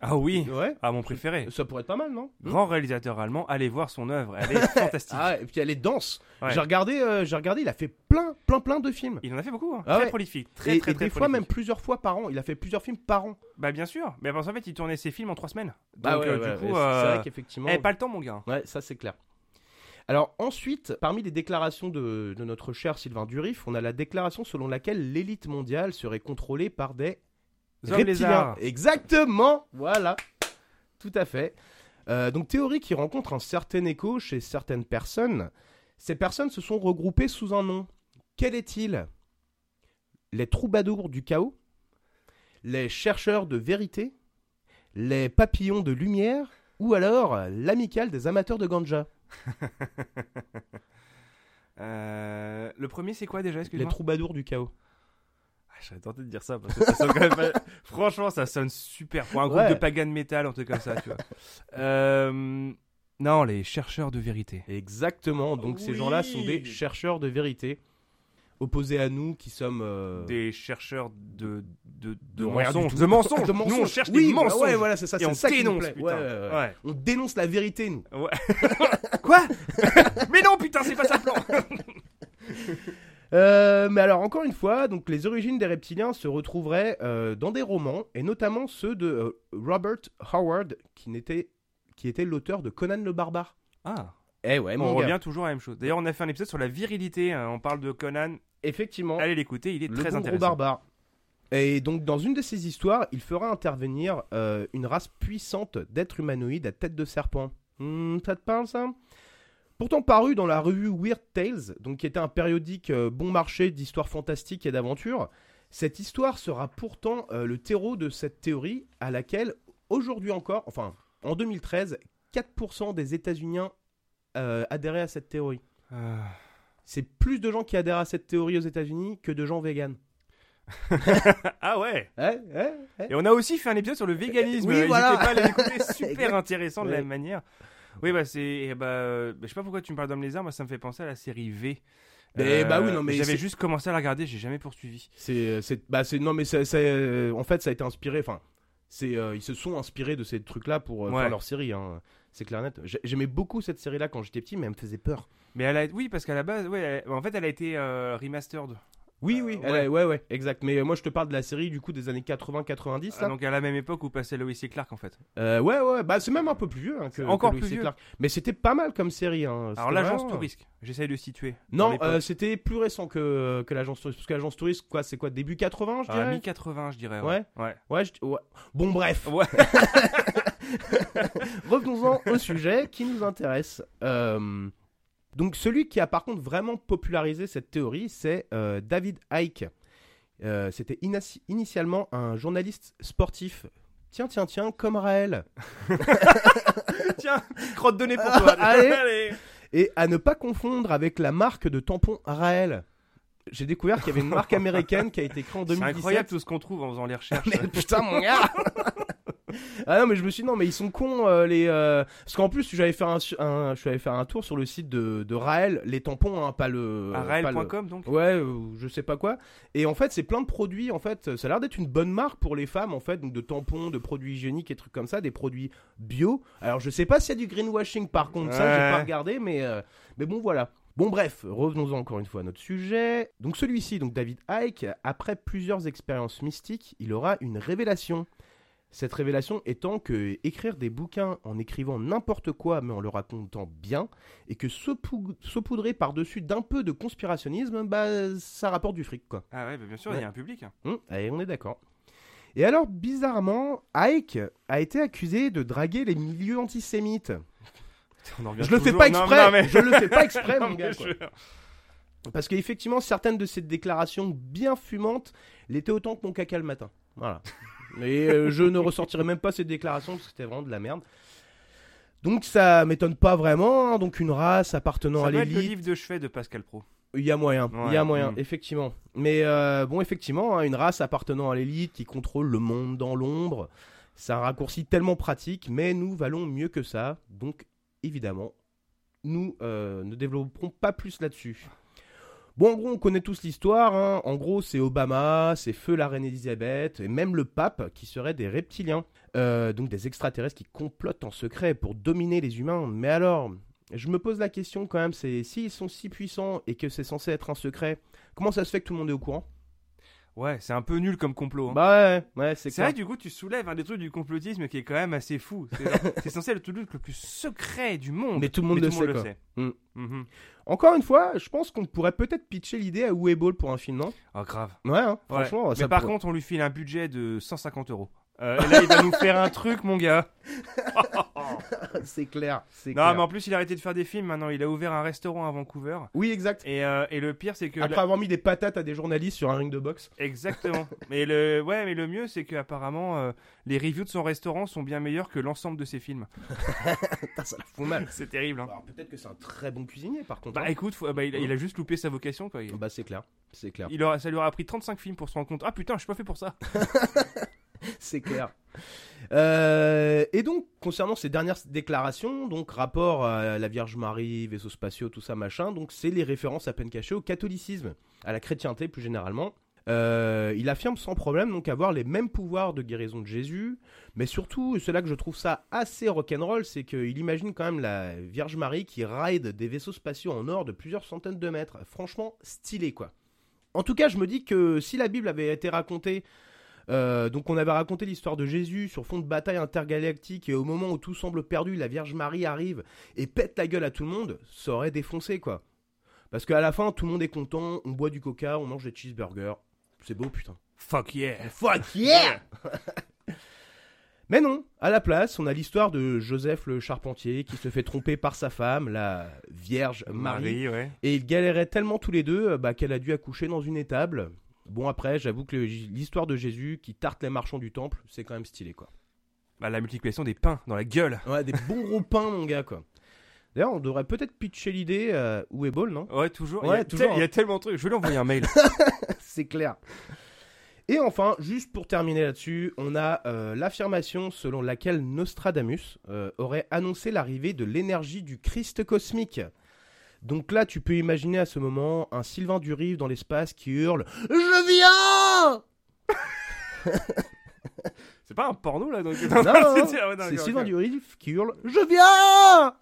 Ah oui, Ouais. ah mon préféré. Ça pourrait être pas mal, non? Grand réalisateur allemand, allez voir son œuvre, elle est fantastique. Ah, et puis elle est dense. Ouais. J'ai regardé, euh, j'ai regardé, il a fait plein, plein, plein de films. Il en a fait beaucoup, hein. Ah très ouais. prolifique, très et très et très des fois même plusieurs fois par an. Il a fait plusieurs films par an. Bah bien sûr, mais parce qu'en fait il tournait ses films en trois semaines. Donc Bah ouais, euh, ouais, du coup, euh, c'est vrai qu'effectivement. eh, pas le temps mon gars. Ouais, ça c'est clair. Alors ensuite, parmi les déclarations de, de notre cher Sylvain Durif, on a la déclaration selon laquelle l'élite mondiale serait contrôlée par des Zombie reptiliens. lézard. Exactement, voilà, tout à fait. Euh, donc théorie qui rencontre un certain écho chez certaines personnes. Ces personnes se sont regroupées sous un nom. Quel est-il? Les troubadours du chaos? Les chercheurs de vérité? Les papillons de lumière? Ou alors l'amicale des amateurs de ganja? Euh, le premier c'est quoi déjà? Les troubadours du chaos. Ah, J'aurais tenté de dire ça parce que ça sonne quand même pas- Franchement, ça sonne super. Pour un groupe Ouais. de pagan metal, un truc comme ça, tu vois. Euh, Non, les chercheurs de vérité. Exactement, donc ces gens-là sont des chercheurs de vérité. Opposés à nous qui sommes... euh, Des chercheurs de, de, de, de mensonges. De mensonges. Nous, on cherche Oui, des bah mensonges. Ouais, voilà, c'est ça, Et c'est on ça qui nous dénonce, plaît. Ouais, ouais. On dénonce la vérité, nous. Quoi Mais non, putain, c'est pas ça plan. Euh, mais alors, encore une fois, donc les origines des reptiliens se retrouveraient euh, dans des romans, et notamment ceux de euh, Robert Howard, qui, n'était, qui était l'auteur de Conan le Barbare. Ah. Eh ouais, on gars. revient toujours à la même chose. D'ailleurs, on a fait un épisode sur la virilité. hein. On parle de Conan. Effectivement, Allez l'écouter, il est le très intéressant. barbare. Et donc, dans une de ces histoires, il fera intervenir une race puissante d'êtres humanoïdes à tête de serpent. Hmm, ça te parle, ça? Pourtant paru dans la revue Weird Tales, donc qui était un périodique euh, bon marché d'histoires fantastiques et d'aventures, cette histoire sera pourtant euh, le terreau de cette théorie à laquelle, aujourd'hui encore, enfin en 2013, 4% des États-Unis euh, adhéraient à cette théorie. Ah. C'est plus de gens qui adhèrent à cette théorie aux États-Unis que de gens véganes. ah ouais. Ouais, ouais, ouais. Et on a aussi fait un épisode sur le véganisme. Oui, N'hésitez voilà. pas à l'écouter, super intéressant de la même manière. Oui, bah c'est. eh Bah, euh, bah, je sais pas pourquoi tu me parles d'Homme Lézard, moi ça me fait penser à la série V. Euh, Mais bah oui, non, mais J'avais juste commencé à la regarder, j'ai jamais poursuivi. C'est, c'est, bah c'est, non mais euh, en fait ça a été inspiré, enfin, c'est, euh, ils se sont inspirés de ces trucs-là pour euh, Ouais. faire leur série, hein. C'est clair net. J'ai- J'aimais beaucoup cette série-là quand j'étais petit, mais elle me faisait peur. Mais elle a... oui, parce qu'à la base, ouais, elle- en fait, elle a été euh, remastered. Oui, Euh, oui, ouais. elle ouais, ouais, exact. Mais euh, moi je te parle de la série du coup des années 80-90 Ah, donc à la même époque où passait Lois et Clark en fait. Euh, ouais, ouais, bah c'est même un peu plus vieux hein, que, Encore que Lois plus vieux. Clark. Mais c'était pas mal comme série. Hein. Alors l'agence vraiment- Tourisque, j'essaye de situer. Non, c'était plus récent que, que l'agence touriste. Parce que l'agence touriste, quoi, c'est quoi, début 80, je Ah, dirais mi-80, je dirais. Ouais. Ouais. Ouais, je- ouais. Bon, bref. Ouais. Revenons-en au sujet qui nous intéresse. Euh, donc, celui qui a par contre vraiment popularisé cette théorie, c'est euh, David Icke. Euh, C'était initialement un journaliste sportif. Tiens, tiens, tiens, comme Raël. Tiens, crotte de nez pour toi. Allez. Et à ne pas confondre avec la marque de tampon Raël. J'ai découvert qu'il y avait une marque américaine qui a été créée en C'est 2017. incroyable tout ce qu'on trouve en faisant les recherches. Mais putain, mon gars Ah non, mais je me suis dit, non, mais ils sont cons, euh, les. euh, Parce qu'en plus, j'avais fait un, un- je suis allé faire un tour sur le site de, de Raël, les tampons, hein, pas le. À pas le- Raël.com donc Ouais, euh, je sais pas quoi. Et en fait, c'est plein de produits. En fait, ça a l'air d'être une bonne marque pour les femmes, en fait, donc de tampons, de produits hygiéniques et trucs comme ça, des produits bio. Alors, je sais pas s'il y a du greenwashing par contre, ça, j'ai Ouais. pas regardé, mais, euh, mais bon, voilà. Bon, bref, revenons encore une fois à notre sujet. Donc, celui-ci, donc David Icke, après plusieurs expériences mystiques, il aura une révélation. Cette révélation étant que écrire des bouquins en écrivant n'importe quoi mais en le racontant bien, et que saupou- saupoudrer par-dessus d'un peu de conspirationnisme, bah ça rapporte du fric quoi. Ah ouais, bah bien sûr, il Ouais. y a un public. hein. Hum, allez, on est d'accord. Et alors, bizarrement, Ike a été accusé de draguer les milieux antisémites. On en Je le fais pas exprès, non, mais- je le fais pas exprès, mon gars. quoi. Parce qu'effectivement, certaines de ces déclarations bien fumantes l'étaient autant que mon caca le matin. Voilà. Mais euh, je ne ressortirai même pas ces déclarations parce que c'était vraiment de la merde. Donc ça m'étonne pas vraiment. hein. Donc une race appartenant Ça à doit être le l'élite. livre de chevet de Pascal Pro. Il y a moyen, il y a Ouais, moyen, mm. effectivement. Mais euh, bon, effectivement, hein, une race appartenant à l'élite qui contrôle le monde dans l'ombre, c'est un raccourci tellement pratique, mais nous valons mieux que ça. Donc, évidemment, nous euh, ne développerons pas plus là-dessus. Bon, en gros, on connaît tous l'histoire. hein. En gros, c'est Obama, c'est Feu la reine Elisabeth, et même le pape qui seraient des reptiliens. Euh, donc des extraterrestres qui complotent en secret pour dominer les humains. Mais alors, je me pose la question quand même, c'est s'ils sont si puissants et que c'est censé être un secret, comment ça se fait que tout le monde est au courant? Ouais, c'est un peu nul comme complot. hein. Bah ouais, ouais, c'est C'est vrai du coup, tu soulèves un des trucs du complotisme qui est quand même assez fou. C'est censé être le truc le plus secret du monde. Mais tout le monde le sait, quoi. Mm. Mhm. Encore une fois, je pense qu'on pourrait peut-être pitcher l'idée à Weeble pour un film, non? Oh, grave. Ouais, hein, Ouais. franchement, Mais par pourrait- contre, on lui file un budget de 150 euros. Euh, et là, il va nous faire un truc, mon gars. c'est clair, c'est Non, clair. mais en plus, il a arrêté de faire des films maintenant. Il a ouvert un restaurant à Vancouver. Oui, exact. Et, euh, et le pire, c'est que. Après avoir mis des patates à des journalistes sur un ring de boxe. Exactement. mais le, ouais, mais le mieux, c'est qu'apparemment, euh, les reviews de son restaurant sont bien meilleurs que l'ensemble de ses films. Putain, ça la fout mal. C'est terrible. Hein. Alors peut-être que c'est un très bon cuisinier par contre. Bah hein. écoute, faut- bah, il, a- il a juste loupé sa vocation. Quoi. Il- Bah c'est clair, c'est clair, il aura, ça lui aura pris 35 films pour se rendre compte. Ah putain, je suis pas fait pour ça. c'est clair. Euh, et donc concernant ces dernières déclarations, donc rapport à la Vierge Marie, vaisseaux spatiaux, tout ça machin, donc c'est les références à peine cachées au catholicisme, à la chrétienté plus généralement. Euh, il affirme sans problème donc avoir les mêmes pouvoirs de guérison de Jésus, mais surtout, et c'est là que je trouve ça assez rock'n'roll, c'est qu'il imagine quand même la Vierge Marie qui ride des vaisseaux spatiaux en or de plusieurs centaines de mètres. Franchement, stylé quoi. En tout cas, je me dis que si la Bible avait été racontée, euh, donc on avait raconté l'histoire de Jésus sur fond de bataille intergalactique et au moment où tout semble perdu, la Vierge Marie arrive et pète la gueule à tout le monde, ça aurait défoncé quoi. Parce qu'à la fin, tout le monde est content, on boit du coca, on mange des cheeseburgers. C'est beau putain. Fuck yeah. Fuck yeah Mais non, à la place, on a l'histoire de Joseph le charpentier qui se fait tromper par sa femme, la Vierge Marie. Marie, ouais. Et ils galéraient tellement tous les deux euh, bah, qu'elle a dû accoucher dans une étable. Bon après, j'avoue que l'histoire de Jésus qui tarte les marchands du temple, c'est quand même stylé quoi. Bah, la multiplication des pains dans la gueule. Ouais, des bons gros pains mon gars quoi. D'ailleurs, on devrait peut-être pitcher l'idée euh, où est Ball, non? Ouais, toujours. Ouais, il, y a toujours, tel- il y a tellement de trucs. Je vais lui envoyer un mail. C'est clair. Et enfin, juste pour terminer là-dessus, on a euh, l'affirmation selon laquelle Nostradamus euh, aurait annoncé l'arrivée de l'énergie du Christ cosmique. Donc là, tu peux imaginer à ce moment un Sylvain Durive dans l'espace qui hurle « Je viens !» c'est pas un porno là donc... Non, c'est ouais, Sylvain. Durive qui hurle « Je viens !»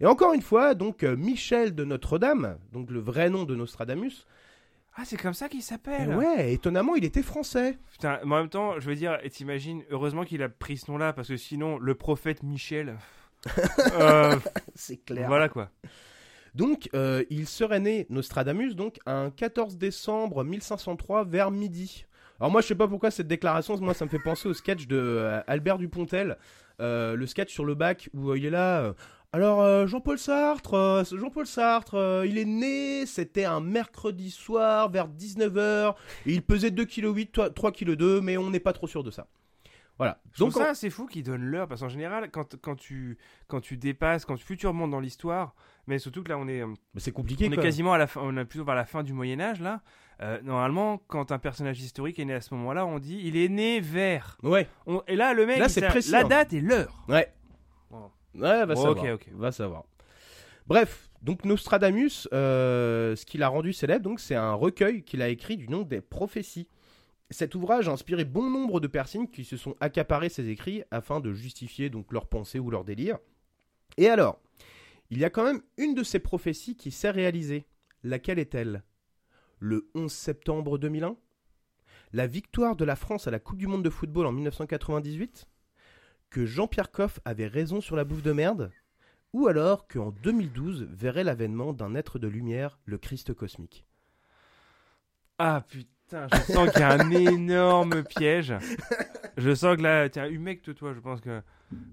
Et encore une fois, donc euh, Michel de Notre-Dame, donc le vrai nom de Nostradamus, Ah, c'est comme ça qu'il s'appelle. ouais, étonnamment, il était français. Putain, mais en même temps, je veux dire, et t'imagines, heureusement qu'il a pris ce nom-là parce que sinon, le prophète Michel. euh, C'est voilà quoi. Donc, euh, il serait né, Nostradamus, donc, un 14 décembre 1503 vers midi. Alors moi, je sais pas pourquoi cette déclaration, moi, ça me fait penser au sketch de euh, Albert Dupontel, euh, le sketch sur le bac où il est là. alors, Jean-Paul Sartre, Jean-Paul Sartre, il est né, c'était un mercredi soir vers 19h, et il pesait 2,8 kg, 3 kg 2, mais on n'est pas trop sûr de ça. Voilà. Je Donc, ça assez fou qu'il donne l'heure parce qu'en général, quand, quand, tu, quand tu dépasses, quand tu, tu remontes dans l'histoire, mais surtout que là, on est, euh, mais c'est compliqué, on est quasiment à la fin, on est plutôt vers la fin du Moyen-Âge là. Euh, normalement, quand un personnage historique est né à ce moment-là, on dit il est né vers. Ouais, On- et là, le mec, Là, c'est précis, la hein. date et l'heure. Ouais. Bon. Ouais, va savoir. ok, ok. Va savoir. Bref, donc Nostradamus, euh, ce qu'il a rendu célèbre, donc c'est un recueil qu'il a écrit du nom des prophéties. Cet ouvrage a inspiré bon nombre de personnes qui se sont accaparées ses écrits afin de justifier donc leurs pensées ou leurs délires. Et alors, il y a quand même une de ces prophéties qui s'est réalisée. Laquelle est-elle? Le 11 septembre 2001 La victoire de la France à la Coupe du Monde de football en 1998 Que Jean-Pierre Coff avait raison sur la bouffe de merde? Ou alors qu'en 2012 verrait l'avènement d'un être de lumière, le Christ cosmique? Ah putain, je sens qu'il y a un énorme piège. Je sens que là, t'es un humecte toi, je pense que.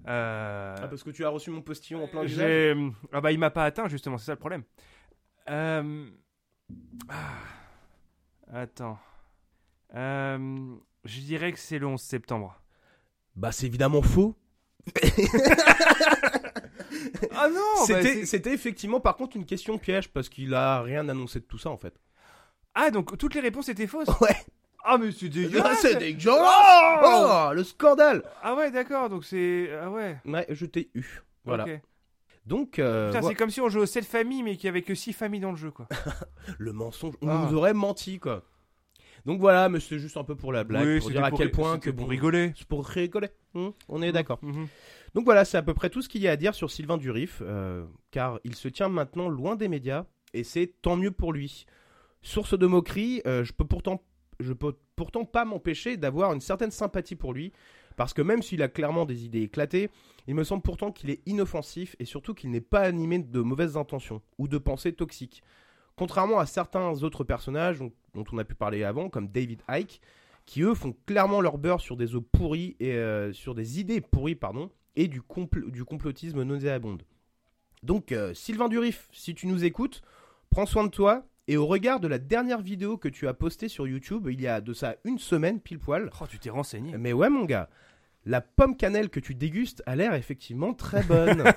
Euh, Ah, parce que tu as reçu mon postillon en plein j'ai- Ah bah il m'a pas atteint justement, c'est ça le problème. Euh... ah, Attends. Euh, Je dirais que c'est le 11 septembre. Bah c'est évidemment faux. Ah non bah, c'était effectivement par contre une question piège parce qu'il a rien annoncé de tout ça en fait. Ah donc toutes les réponses étaient fausses? Ouais. Ah mais c'est dégueulasse c'est dégueulasse Oh, le scandale Ah ouais d'accord, donc c'est... Ah ouais. Ouais, je t'ai eu. Voilà. Donc, euh, Putain, c'est comme si on jouait aux 7 familles, mais qu'il y avait que 6 familles dans le jeu, quoi. le mensonge, on Ah. nous aurait menti, quoi. Donc voilà, mais c'est juste un peu pour la blague, Oui, pour dire à quel point que pour bon, rigoler. C'est pour rigoler. Hmm, on est d'accord. Mhm. Donc voilà, c'est à peu près tout ce qu'il y a à dire sur Sylvain Durif, euh, car il se tient maintenant loin des médias, et c'est tant mieux pour lui. Source de moquerie, euh, je peux pourtant, je peux pourtant pas m'empêcher d'avoir une certaine sympathie pour lui, parce que même s'il a clairement des idées éclatées, il me semble pourtant qu'il est inoffensif et surtout qu'il n'est pas animé de mauvaises intentions ou de pensées toxiques. Contrairement à certains autres personnages dont, on a pu parler avant, comme David Icke, qui eux font clairement leur beurre sur des et euh, sur des idées pourries, pardon, et du complotisme nauséabonde. Donc, euh, Sylvain Durif, si tu nous écoutes, prends soin de toi. Et au regard de la dernière vidéo que tu as postée sur YouTube, il y a de ça une semaine pile poil, Oh, tu t'es renseigné. mais ouais, mon gars, la pomme cannelle que tu dégustes a l'air effectivement très bonne.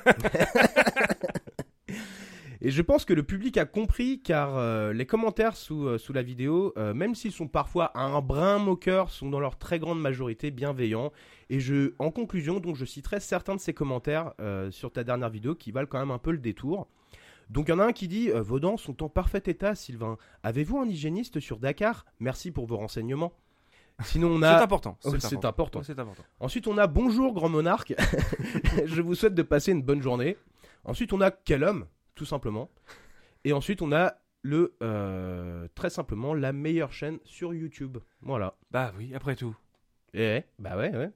Et je pense que le public a compris car euh, les commentaires sous, euh, sous la vidéo, euh, même s'ils sont parfois un brin moqueur, sont dans leur très grande majorité bienveillants. Et je, en conclusion, donc je citerai certains de ces commentaires sur ta dernière vidéo qui valent quand même un peu le détour. Donc il y en a un qui dit euh, Vos dents sont en parfait état, Sylvain. Avez-vous un hygiéniste sur Dakar? Merci pour vos renseignements. Sinon on C'est a important. Oh, c'est important. C'est important. Ensuite, on a Bonjour Grand Monarque. je vous souhaite de passer une bonne journée. Ensuite, on a Quel homme, tout simplement. Et ensuite, on a le euh, très simplement la meilleure chaîne sur YouTube. Voilà. Bah oui, après tout. Et ouais, bah ouais, ouais.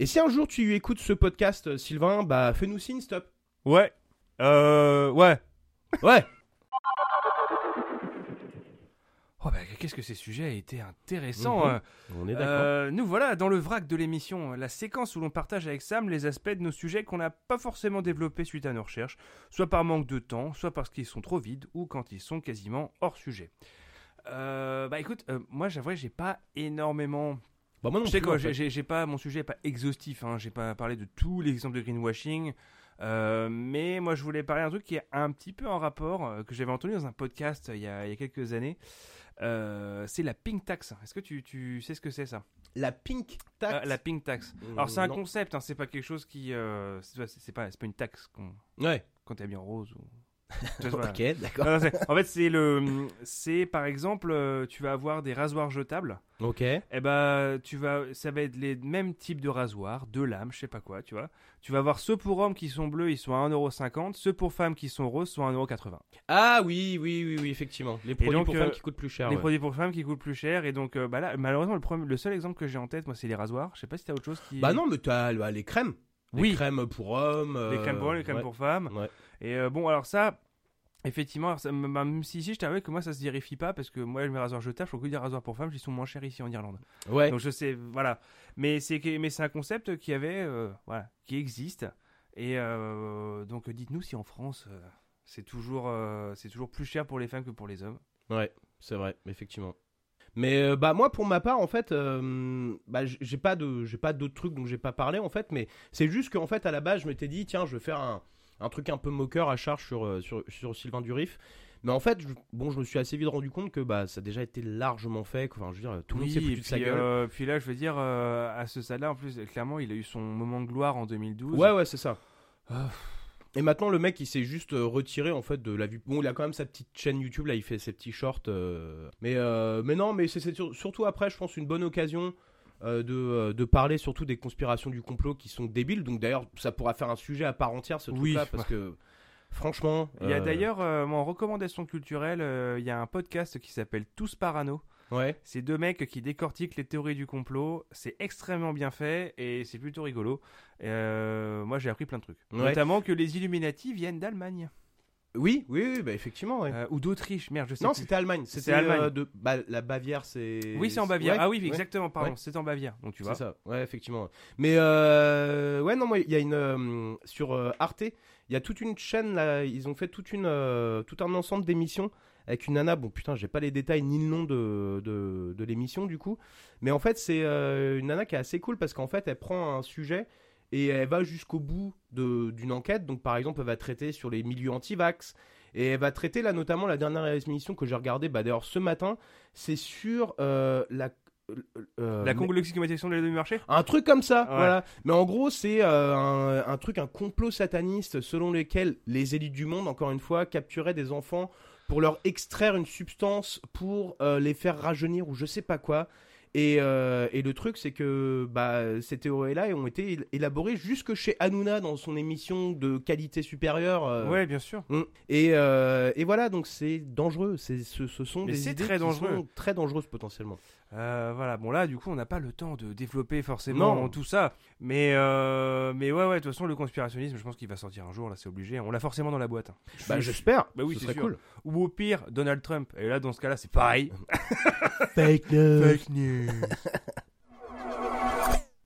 Et si un jour tu écoutes ce podcast, Sylvain, bah fais-nous signe, stop. Ouais. Euh. Ouais. Ouais. Oh bah qu'est-ce que ces sujets étaient intéressants. Mhm. hein. On est d'accord. Euh, nous voilà dans le vrac de l'émission, la séquence où l'on partage avec Sam les aspects de nos sujets qu'on n'a pas forcément développés suite à nos recherches, soit par manque de temps, soit parce qu'ils sont trop vides ou quand ils sont quasiment hors sujet. Euh, bah écoute, euh, moi j'avoue j'ai pas énormément Bah, moi non je sais plus, quoi, en fait. j'ai pas mon sujet est pas exhaustif, hein, j'ai pas parlé de tous les exemples de greenwashing, euh, mais moi je voulais parler d'un truc qui est un petit peu en rapport euh, que j'avais entendu dans un podcast euh, il y a, il y a quelques années. Euh, c'est la pink tax. Est-ce que tu, tu sais ce que c'est ça? La Pink Tax? Euh, La pink tax. Alors c'est un non. concept, hein, c'est pas quelque chose qui, euh, c'est pas, c'est pas une taxe qu'on- Ouais. quand t'es bien rose ou. Ok, d'accord. Non, non, c'est- en fait, c'est le, c'est par exemple, euh, tu vas avoir des rasoirs jetables. Ok. Eh ben, tu vas, ça va être les mêmes types de rasoirs, de lames, je sais pas quoi, tu vois. Tu vas avoir ceux pour hommes qui sont bleus, ils sont à 1,50€, ceux pour femmes qui sont roses sont à 1,80€. Ah oui, oui, oui, oui, effectivement. Les produits donc, pour euh, femmes qui coûtent plus cher. les ouais. produits pour femmes qui coûtent plus cher, et donc, euh, bah là, malheureusement, le, premier- le seul exemple que j'ai en tête, moi, c'est les rasoirs. Je sais pas si t'as autre chose qui. Bah non, mais t'as bah, les crèmes. Les Oui. crèmes pour hommes. Les euh, crèmes pour hommes, les crèmes ouais. pour femmes. Ouais. Et euh, bon, alors ça, effectivement, ça, bah, même si ici, je t'avoue que moi, ça se vérifie pas, parce que moi, mes rasoirs jetables, je trouve que des rasoirs pour femmes, ils sont moins chers ici en Irlande. Ouais. Donc je sais, voilà. Mais c'est que- mais c'est un concept qui avait, euh, voilà, qui existe. Et euh, donc dites-nous si en France euh, c'est toujours, c'est toujours plus cher pour les femmes que pour les hommes. Ouais, c'est vrai, effectivement. Mais bah moi pour ma part en fait euh, bah j'ai pas de j'ai pas d'autres trucs dont j'ai pas parlé en fait mais c'est juste qu'en fait à la base je m'étais dit tiens je vais faire un, un truc un peu moqueur à charge sur euh, sur, sur Sylvain Durif mais en fait je, bon je me suis assez vite rendu compte que bah ça a déjà été largement fait quoi. enfin je veux dire tout le monde s'est foutu de sa gueule euh, puis là, je veux dire, euh, à ce stade-là, en plus, clairement, il a eu son moment de gloire en 2012. ouais ouais c'est ça Ah. et maintenant le mec il s'est juste retiré en fait de la vue bon il a quand même sa petite chaîne YouTube là il fait ses petits shorts euh, mais mais non mais c'est c'est sur- surtout après je pense une bonne occasion euh, de, euh, de parler surtout des conspirations du complot qui sont débiles donc d'ailleurs ça pourra faire un sujet à part entière ce Oui. là parce que franchement Il y a euh, d'ailleurs, euh, en recommandation culturelle, euh, il y a un podcast qui s'appelle Tous Parano. ouais C'est deux mecs qui décortiquent les théories du complot. C'est extrêmement bien fait et c'est plutôt rigolo. Euh, moi, j'ai appris plein de trucs. Ouais. Notamment que les Illuminati viennent d'Allemagne. Oui oui, oui bah effectivement ouais. Euh, ou d'Autriche, merde, je sais non plus. c'était Allemagne c'était Allemagne. euh, de bah, la Bavière c'est Oui, c'est en Bavière. Ouais, ah oui, ouais. exactement, pardon, Ouais. c'est en Bavière. Donc tu vois. C'est ça, ouais, effectivement. Mais euh, ouais, non, moi, il y a une euh, sur euh, Arte, il y a toute une chaîne là, ils ont fait toute une euh, tout un ensemble d'émissions avec une nana. Bon, putain, j'ai pas les détails ni le nom de de, de l'émission du coup, mais en fait, c'est euh, une nana qui est assez cool parce qu'en fait, elle prend un sujet et elle va jusqu'au bout de d'une enquête. Donc, par exemple, elle va traiter sur les milieux anti-vax. Et elle va traiter là notamment la dernière émission que j'ai regardée, bah d'ailleurs ce matin, c'est sur euh, la euh, La mais- congolexicomatisation de la demi-marché? Un truc comme ça, Ouais. voilà. Mais en gros, c'est euh, un, un truc, un complot sataniste selon lequel les élites du monde, encore une fois, capturaient des enfants pour leur extraire une substance pour euh, les faire rajeunir ou je sais pas quoi. Et, euh, et le truc, c'est que bah, ces théories-là ont été él- élaborées jusque chez Hanouna dans son émission de qualité supérieure. euh, Ouais, bien sûr. Mm. Et, euh, et voilà, donc c'est dangereux. C'est, ce, ce sont Mais des c'est idées très qui dangereux. sont très dangereuses potentiellement. Euh, voilà, bon là, du coup, on n'a pas le temps de développer forcément Non. tout ça. Mais, euh, mais ouais, ouais, de toute façon, le conspirationnisme, je pense qu'il va sortir un jour, là, c'est obligé. On l'a forcément dans la boîte. hein. Bah, Je- j'espère. Bah oui, ce c'est cool. Ou au pire, Donald Trump. Et là, dans ce cas-là, c'est pareil. Fake news. news.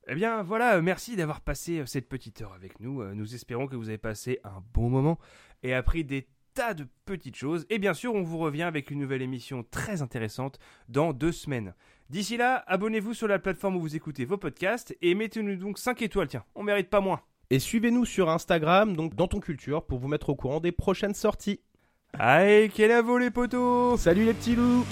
Eh bien voilà, merci d'avoir passé euh, cette petite heure avec nous. Euh, Nous espérons que vous avez passé un bon moment et appris des tas de petites choses. Et bien sûr, on vous revient avec une nouvelle émission très intéressante dans deux semaines. D'ici là, abonnez-vous sur la plateforme où vous écoutez vos podcasts et mettez-nous donc 5 étoiles, tiens, on mérite pas moins. Et suivez-nous sur Instagram, donc dans ton culture, pour vous mettre au courant des prochaines sorties. Allez, quel avo les potos Salut les petits loups